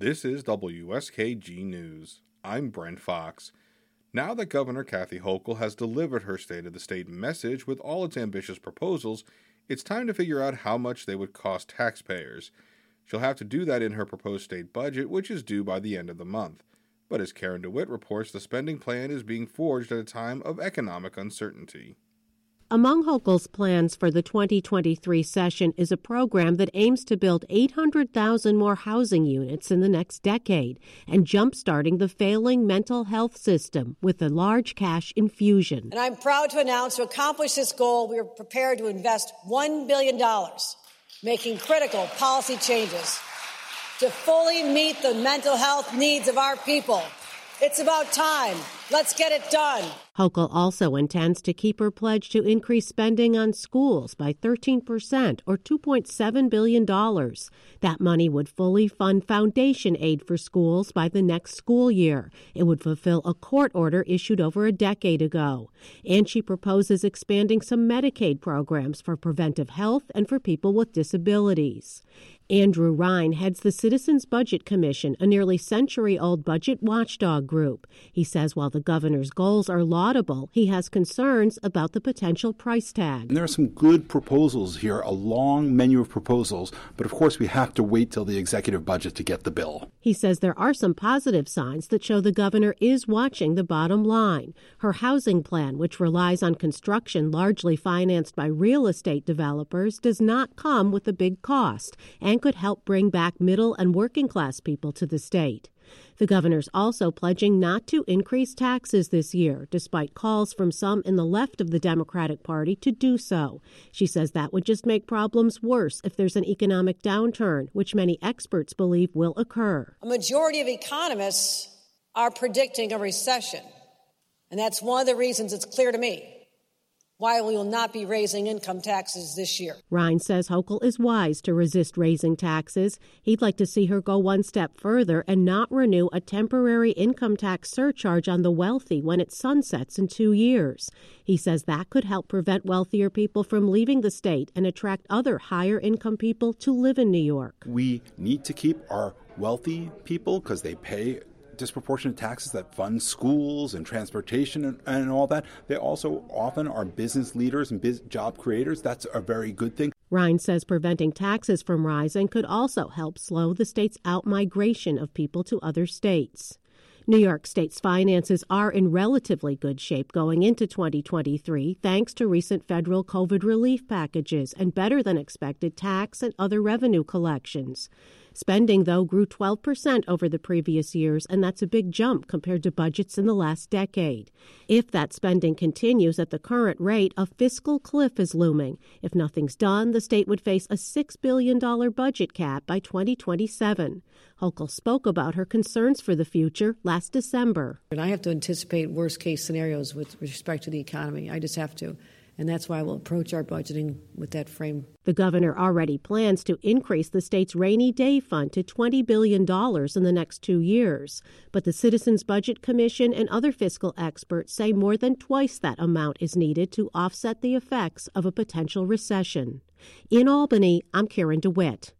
This is WSKG News. I'm Brent Fox. Now that Governor Kathy Hochul has delivered her State of the State message with all its ambitious proposals, it's time to figure out how much they would cost taxpayers. She'll have to do that in her proposed state budget, which is due by the end of the month. But as Karen DeWitt reports, the spending plan is being forged at a time of economic uncertainty. Among Hochul's plans for the 2023 session is a program that aims to build 800,000 more housing units in the next decade and jumpstarting the failing mental health system with a large cash infusion. And I'm proud to announce to accomplish this goal, we are prepared to invest $1 billion, making critical policy changes to fully meet the mental health needs of our people. It's about time. Let's get it done. Hochul also intends to keep her pledge to increase spending on schools by 13% or $2.7 billion. That money would fully fund foundation aid for schools by the next school year. It would fulfill a court order issued over a decade ago. And she proposes expanding some Medicaid programs for preventive health and for people with disabilities. Andrew Rein heads the Citizens Budget Commission, a nearly century old budget watchdog group. He says while the governor's goals are laudable, he has concerns about the potential price tag. There are some good proposals here, a long menu of proposals, but of course we have to wait till the executive budget to get the bill. He says there are some positive signs that show the governor is watching the bottom line. Her housing plan, which relies on construction largely financed by real estate developers, does not come with a big cost and could help bring back middle and working class people to the state. The governor's also pledging not to increase taxes this year, despite calls from some in the left of the Democratic Party to do so. She says that would just make problems worse if there's an economic downturn, which many experts believe will occur. A majority of economists are predicting a recession. And that's one of the reasons it's clear to me why we will not be raising income taxes this year. Rein says Hochul is wise to resist raising taxes. He'd like to see her go one step further and not renew a temporary income tax surcharge on the wealthy when it sunsets in two years. He says that could help prevent wealthier people from leaving the state and attract other higher income people to live in New York. We need to keep our wealthy people because they pay disproportionate taxes that fund schools and transportation and, and all that. They also often are business leaders and biz- job creators. That's a very good thing. Rein says preventing taxes from rising could also help slow the state's outmigration of people to other states. New York State's finances are in relatively good shape going into 2023 thanks to recent federal COVID relief packages and better than expected tax and other revenue collections. Spending, though, grew 12% over the previous years, and that's a big jump compared to budgets in the last decade. If that spending continues at the current rate, a fiscal cliff is looming. If nothing's done, the state would face a $6 billion budget cap by 2027. Hochul spoke about her concerns for the future last December. And I have to anticipate worst case scenarios with respect to the economy. I just have to and that's why we'll approach our budgeting with that frame. The governor already plans to increase the state's rainy day fund to $20 billion in the next two years. But the Citizens Budget Commission and other fiscal experts say more than twice that amount is needed to offset the effects of a potential recession. In Albany, I'm Karen DeWitt.